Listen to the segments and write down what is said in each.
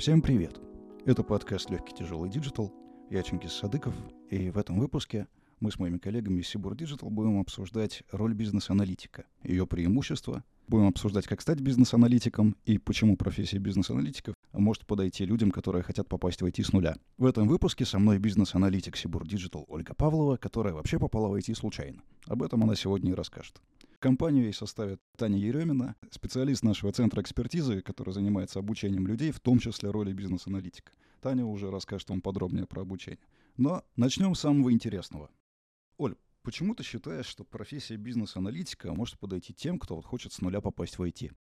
Всем привет! Это подкаст «Легкий тяжелый диджитал». Я Чингис Садыков, и в этом выпуске мы с моими коллегами из Сибур Digital будем обсуждать роль бизнес-аналитика, ее преимущества, будем обсуждать, как стать бизнес-аналитиком и почему профессия бизнес-аналитиков может подойти людям, которые хотят попасть в IT с нуля. В этом выпуске со мной бизнес-аналитик Сибур Digital Ольга Павлова, которая вообще попала в IT случайно. Об этом она сегодня и расскажет. Компанию ей составит Таня Еремина, специалист нашего центра экспертизы, который занимается обучением людей, в том числе роли бизнес-аналитика. Таня уже расскажет вам подробнее про обучение. Но начнем с самого интересного. Оль, почему ты считаешь, что профессия бизнес-аналитика может подойти тем, кто вот хочет с нуля попасть в IT?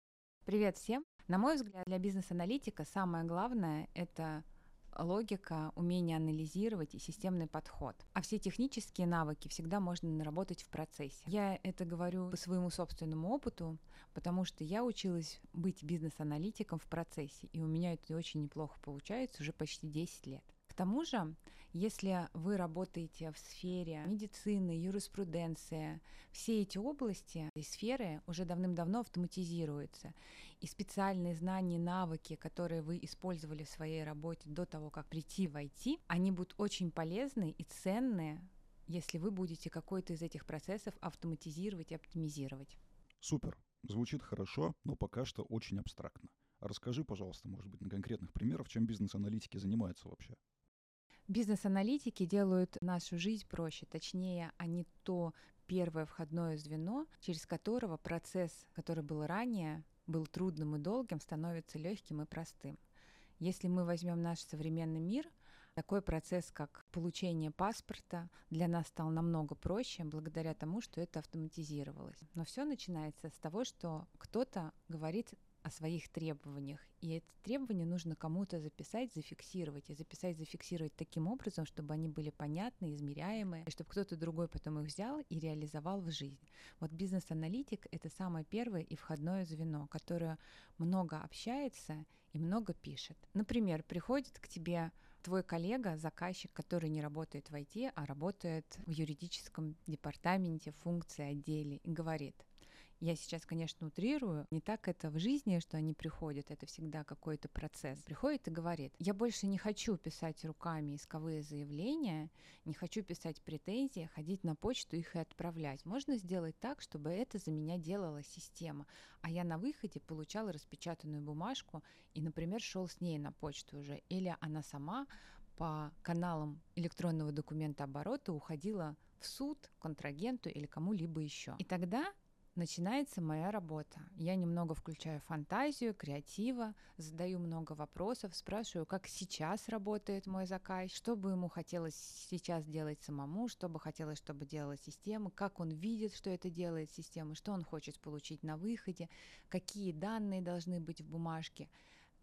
Привет всем! На мой взгляд, для бизнес-аналитика самое главное — это логика, умение анализировать и системный подход. А все технические навыки всегда можно наработать в процессе. Я это говорю по своему собственному опыту, потому что я училась быть бизнес-аналитиком в процессе, и у меня это очень неплохо получается уже почти 10 лет. К тому же если вы работаете в сфере медицины, юриспруденции, все эти области и сферы уже давным-давно автоматизируются. И специальные знания, навыки, которые вы использовали в своей работе до того, как прийти в IT, они будут очень полезны и ценны, если вы будете какой-то из этих процессов автоматизировать и оптимизировать. Супер. Звучит хорошо, но пока что очень абстрактно. Расскажи, пожалуйста, может быть, на конкретных примерах, чем бизнес-аналитики занимаются вообще. Бизнес-аналитики делают нашу жизнь проще, точнее, они то первое входное звено, через которого процесс, который был ранее, был трудным и долгим, становится легким и простым. Если мы возьмем наш современный мир, такой процесс, как получение паспорта, для нас стал намного проще благодаря тому, что это автоматизировалось. Но все начинается с того, что кто-то говорит о своих требованиях. И эти требования нужно кому-то записать, зафиксировать. И записать, зафиксировать таким образом, чтобы они были понятны, измеряемые, и чтобы кто-то другой потом их взял и реализовал в жизнь. Вот бизнес-аналитик — это самое первое и входное звено, которое много общается и много пишет. Например, приходит к тебе твой коллега, заказчик, который не работает в IT, а работает в юридическом департаменте, функции, отделе, и говорит, я сейчас, конечно, утрирую. Не так это в жизни, что они приходят, это всегда какой-то процесс. Приходит и говорит, я больше не хочу писать руками исковые заявления, не хочу писать претензии, ходить на почту их и отправлять. Можно сделать так, чтобы это за меня делала система, а я на выходе получала распечатанную бумажку и, например, шел с ней на почту уже, или она сама по каналам электронного документа оборота уходила в суд, контрагенту или кому-либо еще. И тогда начинается моя работа. Я немного включаю фантазию, креатива, задаю много вопросов, спрашиваю, как сейчас работает мой заказ, что бы ему хотелось сейчас делать самому, что бы хотелось, чтобы делала система, как он видит, что это делает система, что он хочет получить на выходе, какие данные должны быть в бумажке.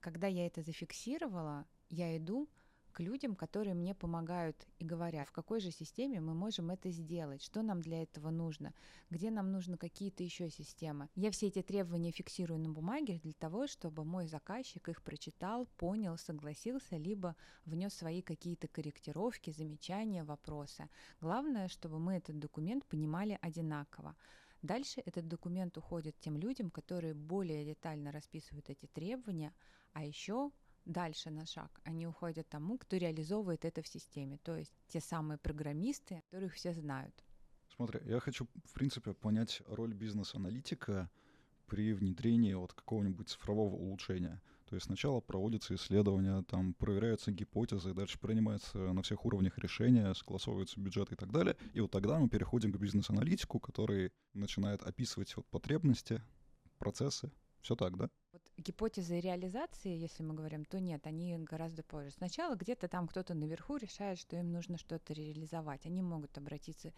Когда я это зафиксировала, я иду к людям, которые мне помогают и говорят, в какой же системе мы можем это сделать, что нам для этого нужно, где нам нужны какие-то еще системы. Я все эти требования фиксирую на бумаге для того, чтобы мой заказчик их прочитал, понял, согласился, либо внес свои какие-то корректировки, замечания, вопросы. Главное, чтобы мы этот документ понимали одинаково. Дальше этот документ уходит тем людям, которые более детально расписывают эти требования, а еще дальше на шаг. Они уходят тому, кто реализовывает это в системе, то есть те самые программисты, которых все знают. Смотри, я хочу, в принципе, понять роль бизнес-аналитика при внедрении вот какого-нибудь цифрового улучшения. То есть сначала проводятся исследования, там проверяются гипотезы, дальше принимаются на всех уровнях решения, согласовываются бюджеты и так далее. И вот тогда мы переходим к бизнес-аналитику, который начинает описывать вот потребности, процессы. Все так, да? Гипотезы реализации, если мы говорим, то нет, они гораздо позже. Сначала где-то там кто-то наверху решает, что им нужно что-то реализовать. Они могут обратиться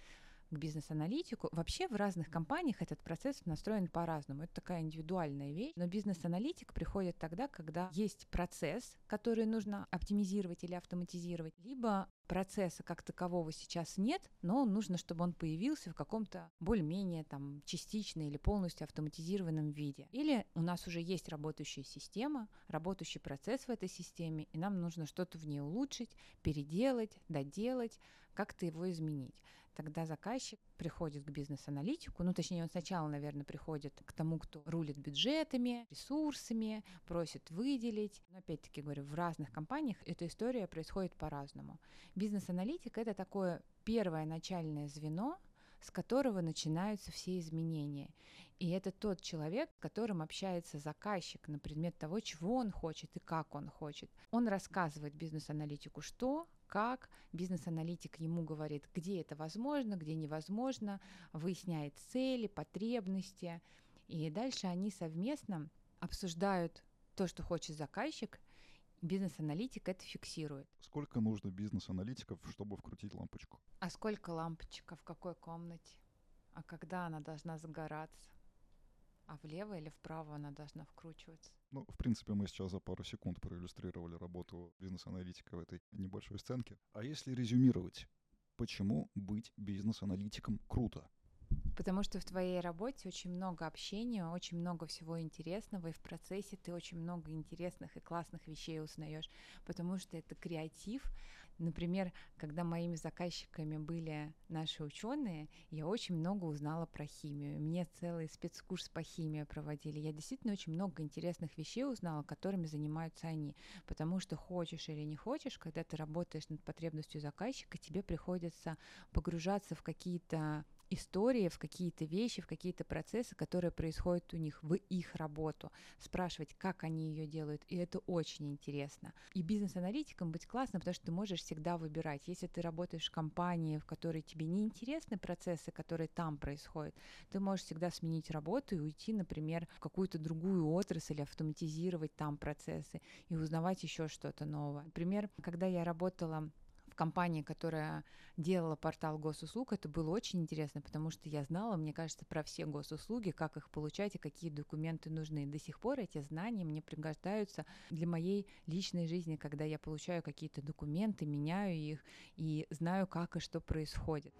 к бизнес-аналитику. Вообще в разных компаниях этот процесс настроен по-разному. Это такая индивидуальная вещь. Но бизнес-аналитик приходит тогда, когда есть процесс, который нужно оптимизировать или автоматизировать, либо процесса как такового сейчас нет, но нужно, чтобы он появился в каком-то более-менее там частично или полностью автоматизированном виде. Или у нас уже есть работающая система, работающий процесс в этой системе, и нам нужно что-то в ней улучшить, переделать, доделать, как-то его изменить. Тогда заказчик приходит к бизнес-аналитику, ну, точнее, он сначала, наверное, приходит к тому, кто рулит бюджетами, ресурсами, просит выделить. Но, опять-таки, говорю, в разных компаниях эта история происходит по-разному. Бизнес-аналитик — это такое первое начальное звено, с которого начинаются все изменения. И это тот человек, с которым общается заказчик на предмет того, чего он хочет и как он хочет. Он рассказывает бизнес-аналитику, что, как, бизнес-аналитик ему говорит, где это возможно, где невозможно, выясняет цели, потребности. И дальше они совместно обсуждают то, что хочет заказчик, бизнес-аналитик это фиксирует. Сколько нужно бизнес-аналитиков, чтобы вкрутить лампочку? А сколько лампочек, в какой комнате? А когда она должна загораться? А влево или вправо она должна вкручиваться? Ну, в принципе, мы сейчас за пару секунд проиллюстрировали работу бизнес-аналитика в этой небольшой сценке. А если резюмировать, почему быть бизнес-аналитиком круто? Потому что в твоей работе очень много общения, очень много всего интересного, и в процессе ты очень много интересных и классных вещей узнаешь, потому что это креатив. Например, когда моими заказчиками были наши ученые, я очень много узнала про химию. Мне целый спецкурс по химии проводили. Я действительно очень много интересных вещей узнала, которыми занимаются они. Потому что хочешь или не хочешь, когда ты работаешь над потребностью заказчика, тебе приходится погружаться в какие-то истории, в какие-то вещи, в какие-то процессы, которые происходят у них, в их работу, спрашивать, как они ее делают, и это очень интересно. И бизнес-аналитиком быть классно, потому что ты можешь всегда выбирать. Если ты работаешь в компании, в которой тебе не интересны процессы, которые там происходят, ты можешь всегда сменить работу и уйти, например, в какую-то другую отрасль, автоматизировать там процессы и узнавать еще что-то новое. Например, когда я работала компании, которая делала портал госуслуг, это было очень интересно, потому что я знала, мне кажется, про все госуслуги, как их получать и какие документы нужны. До сих пор эти знания мне пригождаются для моей личной жизни, когда я получаю какие-то документы, меняю их и знаю, как и что происходит.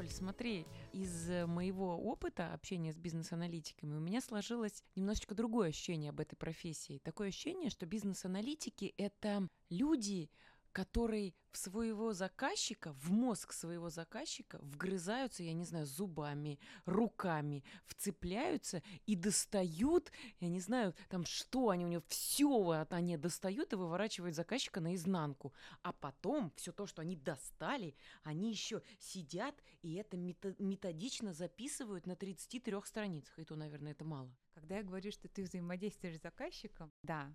Оль, смотри, из моего опыта общения с бизнес-аналитиками у меня сложилось немножечко другое ощущение об этой профессии. Такое ощущение, что бизнес-аналитики — это люди, которые в своего заказчика, в мозг своего заказчика вгрызаются, я не знаю, зубами, руками, вцепляются и достают, я не знаю, там что они у него, все они достают и выворачивают заказчика наизнанку. А потом все то, что они достали, они еще сидят и это методично записывают на 33 страницах. И то, наверное, это мало. Когда я говорю, что ты взаимодействуешь с заказчиком, да,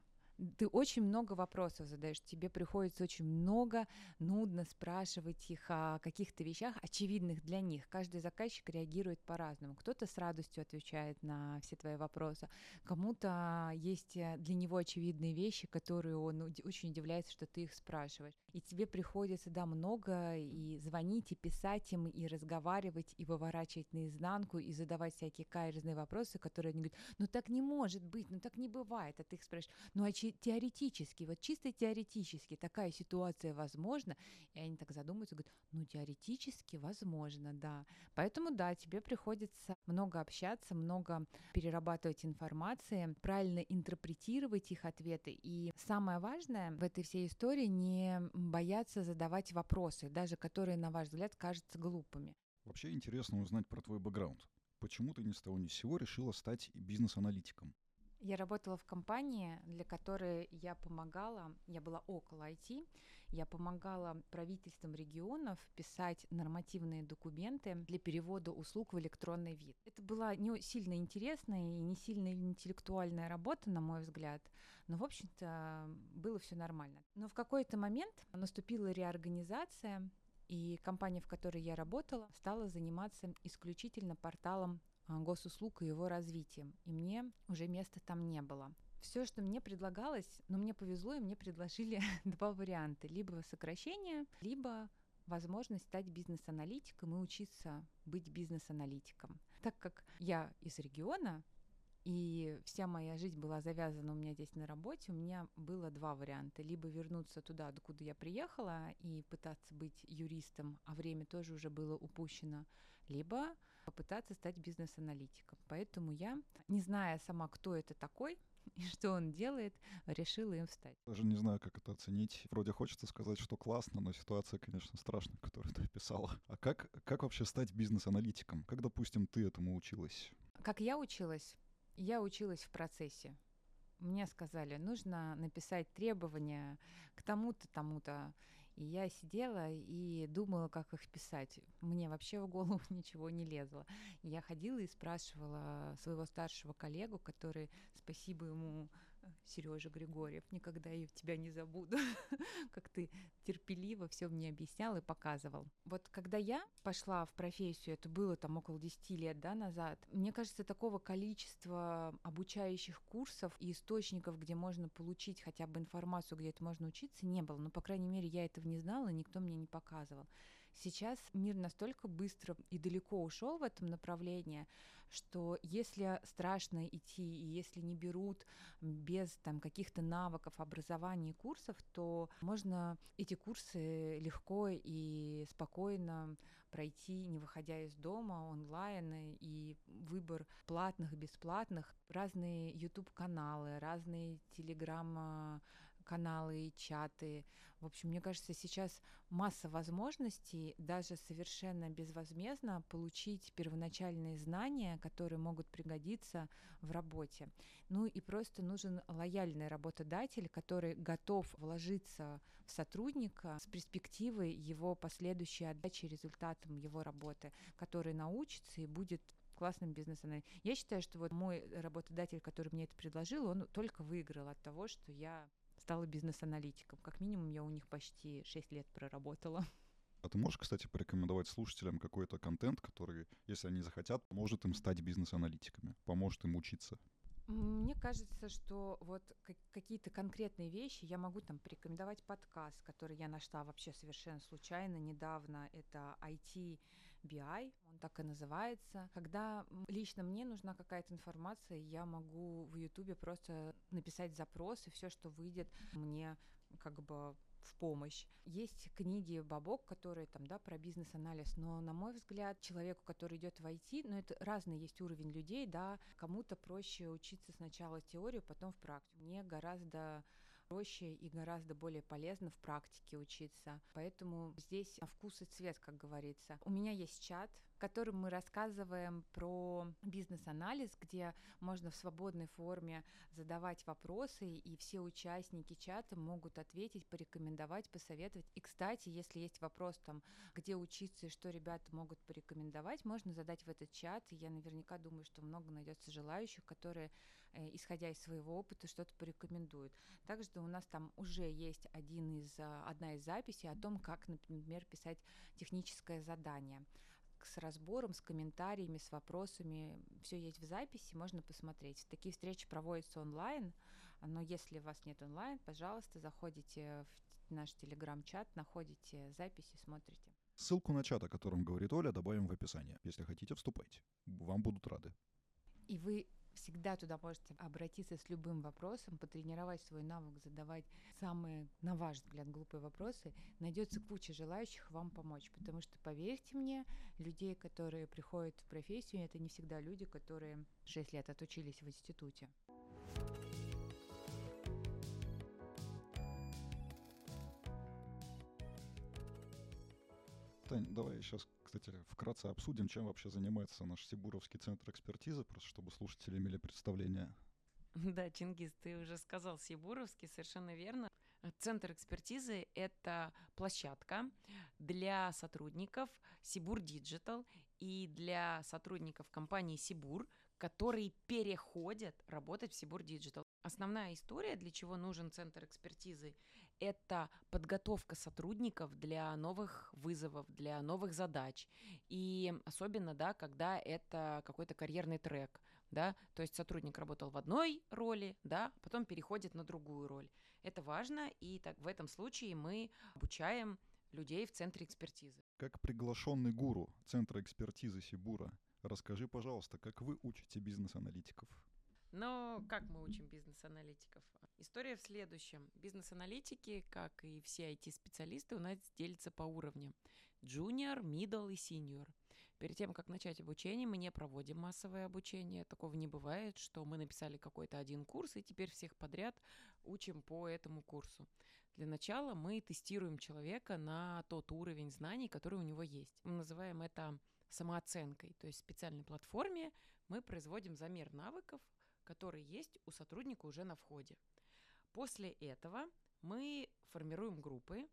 ты очень много вопросов задаешь, тебе приходится очень много нудно спрашивать их о каких-то вещах, очевидных для них. Каждый заказчик реагирует по-разному. Кто-то с радостью отвечает на все твои вопросы, кому-то есть э, для него очевидные вещи, которые он очень удивляется, что ты их спрашиваешь. И тебе приходится, да, много и звонить, и писать им, и разговаривать, и выворачивать наизнанку, и задавать всякие каверзные вопросы, которые они говорят, ну так не может быть, ну так не бывает, а ты их спрашиваешь, ну а теоретически, вот чисто теоретически такая ситуация возможна, и они так задумаются, говорят, ну теоретически возможно, да. Поэтому да, тебе приходится много общаться, много перерабатывать информации, правильно интерпретировать их ответы. И самое важное в этой всей истории не бояться задавать вопросы, даже которые, на ваш взгляд, кажутся глупыми. Вообще интересно узнать про твой бэкграунд. Почему ты ни с того ни с сего решила стать бизнес-аналитиком? Я работала в компании, для которой я помогала, я была около IT, я помогала правительствам регионов писать нормативные документы для перевода услуг в электронный вид. Это была не сильно интересная и не сильно интеллектуальная работа, на мой взгляд, но, в общем-то, было все нормально. Но в какой-то момент наступила реорганизация, и компания, в которой я работала, стала заниматься исключительно порталом госуслуг и его развитием, и мне уже места там не было. Все, что мне предлагалось, но мне повезло, и мне предложили два варианта. Либо сокращение, либо возможность стать бизнес-аналитиком и учиться быть бизнес-аналитиком. Так как я из региона, и вся моя жизнь была завязана у меня здесь на работе, у меня было два варианта. Либо вернуться туда, откуда я приехала, и пытаться быть юристом, а время тоже уже было упущено, либо попытаться стать бизнес-аналитиком. Поэтому я, не зная сама, кто это такой, и что он делает, решила им стать. Даже не знаю, как это оценить. Вроде хочется сказать, что классно, но ситуация, конечно, страшная, которую ты описала. А как, как вообще стать бизнес-аналитиком? Как, допустим, ты этому училась? Как я училась? Я училась в процессе. Мне сказали, нужно написать требования к тому-то, тому-то. И я сидела и думала, как их писать. Мне вообще в голову ничего не лезло. Я ходила и спрашивала своего старшего коллегу, который, спасибо ему, Сережа Григорьев, никогда я тебя не забуду, как ты терпеливо все мне объяснял и показывал. Вот когда я пошла в профессию, это было там около 10 лет да, назад, мне кажется, такого количества обучающих курсов и источников, где можно получить хотя бы информацию, где это можно учиться, не было. Но, по крайней мере, я этого не знала, никто мне не показывал. Сейчас мир настолько быстро и далеко ушел в этом направлении, что если страшно идти, и если не берут без там каких-то навыков, образования и курсов, то можно эти курсы легко и спокойно пройти, не выходя из дома, онлайн, и выбор платных, бесплатных, разные YouTube-каналы, разные Telegram каналы чаты. В общем, мне кажется, сейчас масса возможностей даже совершенно безвозмездно получить первоначальные знания, которые могут пригодиться в работе. Ну и просто нужен лояльный работодатель, который готов вложиться в сотрудника с перспективой его последующей отдачи результатом его работы, который научится и будет классным бизнесом. Я считаю, что вот мой работодатель, который мне это предложил, он только выиграл от того, что я стала бизнес-аналитиком. Как минимум я у них почти 6 лет проработала. А ты можешь, кстати, порекомендовать слушателям какой-то контент, который, если они захотят, поможет им стать бизнес-аналитиками, поможет им учиться? Мне кажется, что вот какие-то конкретные вещи я могу там порекомендовать подкаст, который я нашла вообще совершенно случайно недавно. Это IT BI, он так и называется. Когда лично мне нужна какая-то информация, я могу в Ютубе просто написать запрос, и все, что выйдет, мне как бы в помощь. Есть книги Бабок, которые там, да, про бизнес-анализ, но, на мой взгляд, человеку, который идет в IT, ну, это разный есть уровень людей, да, кому-то проще учиться сначала теорию, потом в практику. Мне гораздо проще и гораздо более полезно в практике учиться. Поэтому здесь вкус и цвет, как говорится. У меня есть чат, в котором мы рассказываем про бизнес-анализ, где можно в свободной форме задавать вопросы, и все участники чата могут ответить, порекомендовать, посоветовать. И, кстати, если есть вопрос там, где учиться и что ребята могут порекомендовать, можно задать в этот чат, и я наверняка думаю, что много найдется желающих, которые, э, исходя из своего опыта, что-то порекомендуют. Также у нас там уже есть один из, а, одна из записей о том, как, например, писать техническое задание с разбором, с комментариями, с вопросами. Все есть в записи, можно посмотреть. Такие встречи проводятся онлайн, но если у вас нет онлайн, пожалуйста, заходите в наш телеграм-чат, находите записи, смотрите. Ссылку на чат, о котором говорит Оля, добавим в описание. Если хотите, вступайте. Вам будут рады. И вы всегда туда можете обратиться с любым вопросом, потренировать свой навык, задавать самые, на ваш взгляд, глупые вопросы. Найдется куча желающих вам помочь, потому что, поверьте мне, людей, которые приходят в профессию, это не всегда люди, которые 6 лет отучились в институте. Тань, давай сейчас, кстати, вкратце обсудим, чем вообще занимается наш Сибуровский центр экспертизы, просто чтобы слушатели имели представление. Да, Чингис, ты уже сказал Сибуровский, совершенно верно. Центр экспертизы — это площадка для сотрудников Сибур Digital и для сотрудников компании Сибур, которые переходят работать в Сибур Digital. Основная история, для чего нужен центр экспертизы, это подготовка сотрудников для новых вызовов, для новых задач. И особенно, да, когда это какой-то карьерный трек, да, то есть сотрудник работал в одной роли, да, потом переходит на другую роль. Это важно, и так в этом случае мы обучаем людей в центре экспертизы. Как приглашенный гуру центра экспертизы Сибура, расскажи, пожалуйста, как вы учите бизнес-аналитиков? Но как мы учим бизнес-аналитиков? История в следующем. Бизнес-аналитики, как и все IT-специалисты, у нас делятся по уровням. Junior, middle и senior. Перед тем, как начать обучение, мы не проводим массовое обучение. Такого не бывает, что мы написали какой-то один курс и теперь всех подряд учим по этому курсу. Для начала мы тестируем человека на тот уровень знаний, который у него есть. Мы называем это самооценкой. То есть в специальной платформе мы производим замер навыков, которые есть у сотрудника уже на входе. После этого мы формируем группы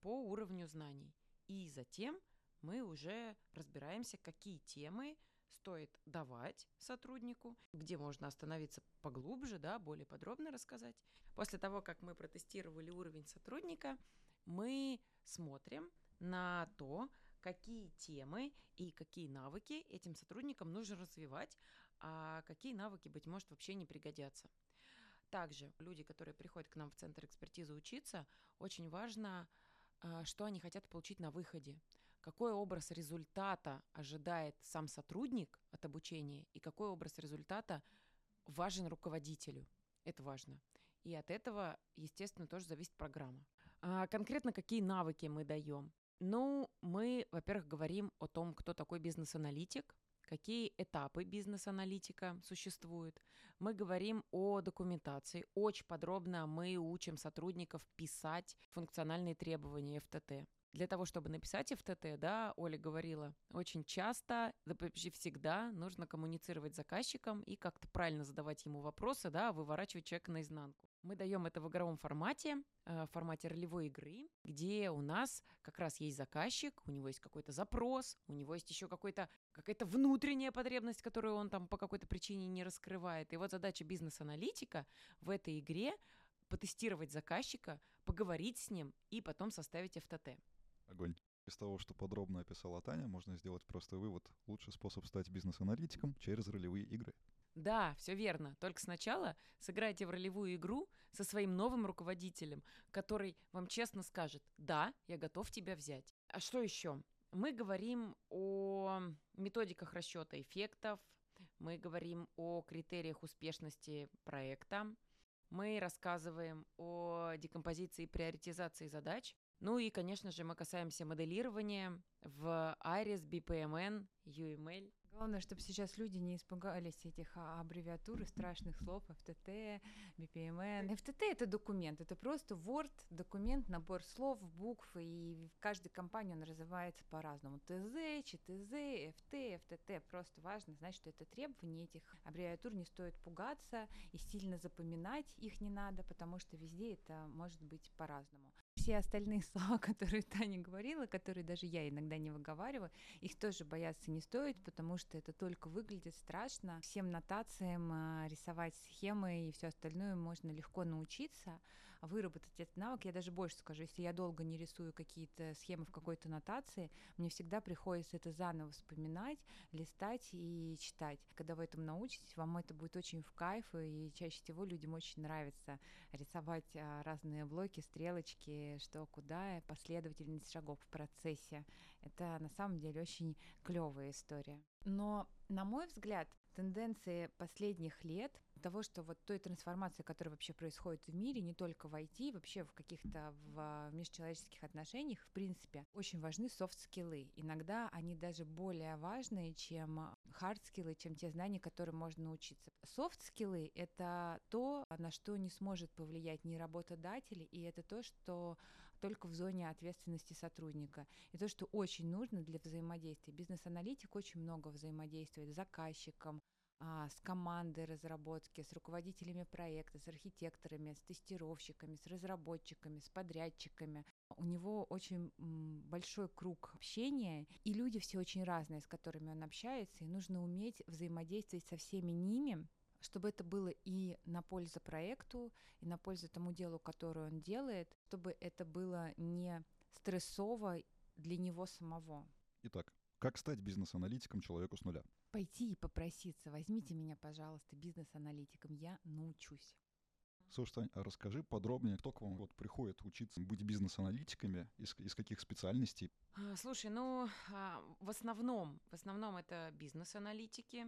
по уровню знаний. И затем мы уже разбираемся, какие темы стоит давать сотруднику, где можно остановиться поглубже, да, более подробно рассказать. После того, как мы протестировали уровень сотрудника, мы смотрим на то, какие темы и какие навыки этим сотрудникам нужно развивать, а какие навыки, быть может, вообще не пригодятся. Также люди, которые приходят к нам в центр экспертизы учиться, очень важно, а, что они хотят получить на выходе какой образ результата ожидает сам сотрудник от обучения и какой образ результата важен руководителю. Это важно. И от этого, естественно, тоже зависит программа. А конкретно какие навыки мы даем? Ну, мы, во-первых, говорим о том, кто такой бизнес-аналитик, какие этапы бизнес-аналитика существуют. Мы говорим о документации. Очень подробно мы учим сотрудников писать функциональные требования FTT. Для того, чтобы написать FTT, да, Оля говорила, очень часто, да почти всегда нужно коммуницировать с заказчиком и как-то правильно задавать ему вопросы, да, выворачивать человека наизнанку. Мы даем это в игровом формате, э, в формате ролевой игры, где у нас как раз есть заказчик, у него есть какой-то запрос, у него есть еще какой-то, какая-то внутренняя потребность, которую он там по какой-то причине не раскрывает. И вот задача бизнес-аналитика в этой игре потестировать заказчика, поговорить с ним и потом составить FTT. Огонь. Из того, что подробно описала Таня, можно сделать простой вывод. Лучший способ стать бизнес-аналитиком через ролевые игры. Да, все верно. Только сначала сыграйте в ролевую игру со своим новым руководителем, который вам честно скажет, да, я готов тебя взять. А что еще? Мы говорим о методиках расчета эффектов, мы говорим о критериях успешности проекта, мы рассказываем о декомпозиции и приоритизации задач, ну и, конечно же, мы касаемся моделирования в Iris, BPMN, UML. Главное, чтобы сейчас люди не испугались этих а, аббревиатур и страшных слов FTT, BPMN. FTT — это документ, это просто Word, документ, набор слов, букв, и в каждой компании он называется по-разному. ТЗ, ЧТЗ, FT, FTT. Просто важно знать, что это требования этих аббревиатур, не стоит пугаться и сильно запоминать их не надо, потому что везде это может быть по-разному все остальные слова, которые Таня говорила, которые даже я иногда не выговариваю, их тоже бояться не стоит, потому что это только выглядит страшно. Всем нотациям а, рисовать схемы и все остальное можно легко научиться, выработать этот навык. Я даже больше скажу, если я долго не рисую какие-то схемы в какой-то нотации, мне всегда приходится это заново вспоминать, листать и читать. Когда вы этому научитесь, вам это будет очень в кайф, и чаще всего людям очень нравится рисовать а, разные блоки, стрелочки, что куда, последовательность шагов в процессе. Это на самом деле очень клевая история. Но, на мой взгляд, тенденции последних лет того, что вот той трансформации, которая вообще происходит в мире, не только в IT, вообще в каких-то в межчеловеческих отношениях, в принципе, очень важны софт-скиллы. Иногда они даже более важные, чем хард-скиллы, чем те знания, которые можно научиться. Софт-скиллы — это то, на что не сможет повлиять ни работодатель, и это то, что только в зоне ответственности сотрудника. И то, что очень нужно для взаимодействия. Бизнес-аналитик очень много взаимодействует с заказчиком, а, с командой разработки, с руководителями проекта, с архитекторами, с тестировщиками, с разработчиками, с подрядчиками. У него очень большой круг общения, и люди все очень разные, с которыми он общается, и нужно уметь взаимодействовать со всеми ними, чтобы это было и на пользу проекту, и на пользу тому делу, которое он делает, чтобы это было не стрессово для него самого. Итак, как стать бизнес-аналитиком человеку с нуля? Пойти и попроситься, возьмите меня, пожалуйста, бизнес-аналитиком, я научусь. Слушай, Тань, а расскажи подробнее, кто к вам вот приходит учиться быть бизнес-аналитиками, из, из каких специальностей? А, слушай, ну, а, в основном, в основном это бизнес-аналитики,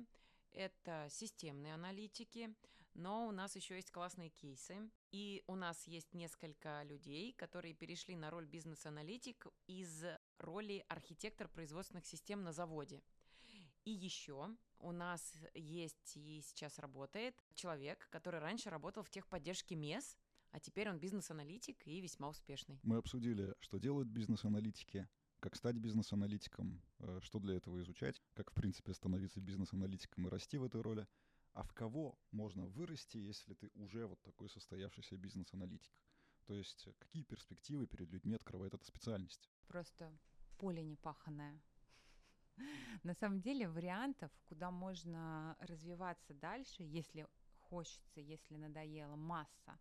это системные аналитики, но у нас еще есть классные кейсы. И у нас есть несколько людей, которые перешли на роль бизнес-аналитик из роли архитектор производственных систем на заводе. И еще у нас есть и сейчас работает человек, который раньше работал в техподдержке МЕС, а теперь он бизнес-аналитик и весьма успешный. Мы обсудили, что делают бизнес-аналитики, как стать бизнес-аналитиком, э, что для этого изучать, как, в принципе, становиться бизнес-аналитиком и расти в этой роли, а в кого можно вырасти, если ты уже вот такой состоявшийся бизнес-аналитик. То есть какие перспективы перед людьми открывает эта специальность? Просто поле непаханное. На самом деле вариантов, куда можно развиваться дальше, если хочется, если надоело, масса.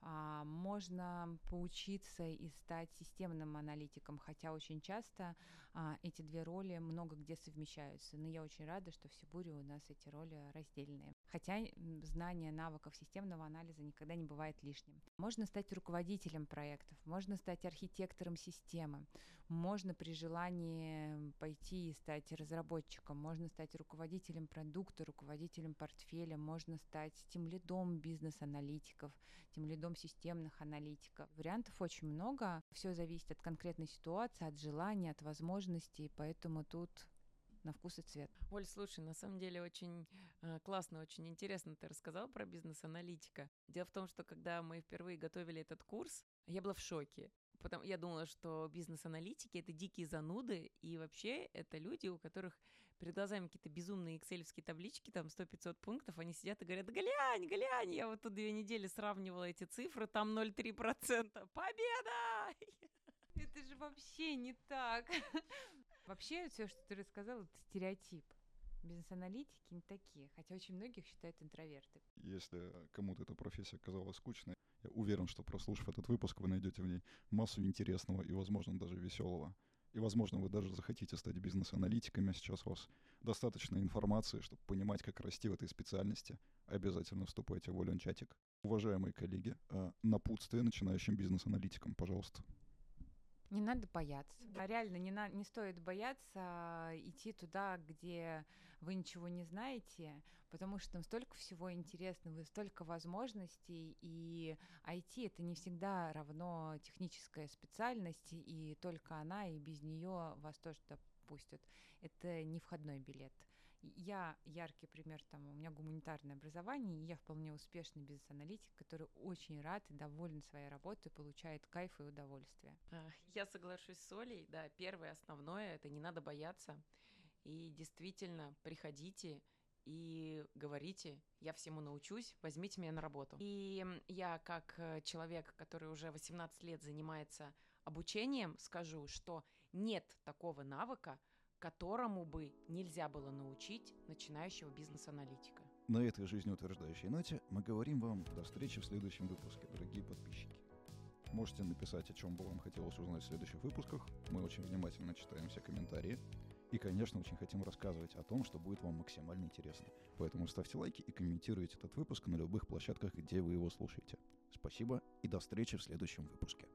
А, можно поучиться и стать системным аналитиком, хотя очень часто а, эти две роли много где совмещаются. Но я очень рада, что в Сибуре у нас эти роли раздельные. Хотя знание навыков системного анализа никогда не бывает лишним. Можно стать руководителем проектов, можно стать архитектором системы, можно при желании пойти и стать разработчиком, можно стать руководителем продукта, руководителем портфеля, можно стать тем лидом бизнес-аналитиков, тем лидом системных аналитиков. Вариантов очень много. Все зависит от конкретной ситуации, от желания, от возможностей, поэтому тут на вкус и цвет. Оль, слушай, на самом деле очень э, классно, очень интересно ты рассказал про бизнес-аналитика. Дело в том, что когда мы впервые готовили этот курс, я была в шоке. Потому я думала, что бизнес-аналитики — это дикие зануды, и вообще это люди, у которых перед глазами какие-то безумные экселевские таблички, там 100-500 пунктов, они сидят и говорят, глянь, глянь, я вот тут две недели сравнивала эти цифры, там 0,3%, победа! Это же вообще не так. Вообще, все, что ты рассказал, это стереотип. Бизнес-аналитики не такие, хотя очень многих считают интроверты. Если кому-то эта профессия казалась скучной, я уверен, что прослушав этот выпуск, вы найдете в ней массу интересного и, возможно, даже веселого. И, возможно, вы даже захотите стать бизнес-аналитиками. Сейчас у вас достаточно информации, чтобы понимать, как расти в этой специальности. Обязательно вступайте в волен чатик. Уважаемые коллеги, а напутствие начинающим бизнес-аналитикам, пожалуйста. Не надо бояться. А реально не, на, не стоит бояться идти туда, где вы ничего не знаете, потому что там столько всего интересного, столько возможностей, и IT это не всегда равно техническая специальность, и только она, и без нее вас тоже пустят. Это не входной билет. Я яркий пример, там, у меня гуманитарное образование, и я вполне успешный бизнес-аналитик, который очень рад и доволен своей работой, получает кайф и удовольствие. Я соглашусь с Олей, да, первое основное, это не надо бояться, и действительно приходите и говорите, я всему научусь, возьмите меня на работу. И я как э, человек, который уже 18 лет занимается обучением, скажу, что нет такого навыка, которому бы нельзя было научить начинающего бизнес-аналитика. На этой жизнеутверждающей ноте мы говорим вам до встречи в следующем выпуске, дорогие подписчики. Можете написать, о чем бы вам хотелось узнать в следующих выпусках. Мы очень внимательно читаем все комментарии. И, конечно, очень хотим рассказывать о том, что будет вам максимально интересно. Поэтому ставьте лайки и комментируйте этот выпуск на любых площадках, где вы его слушаете. Спасибо и до встречи в следующем выпуске.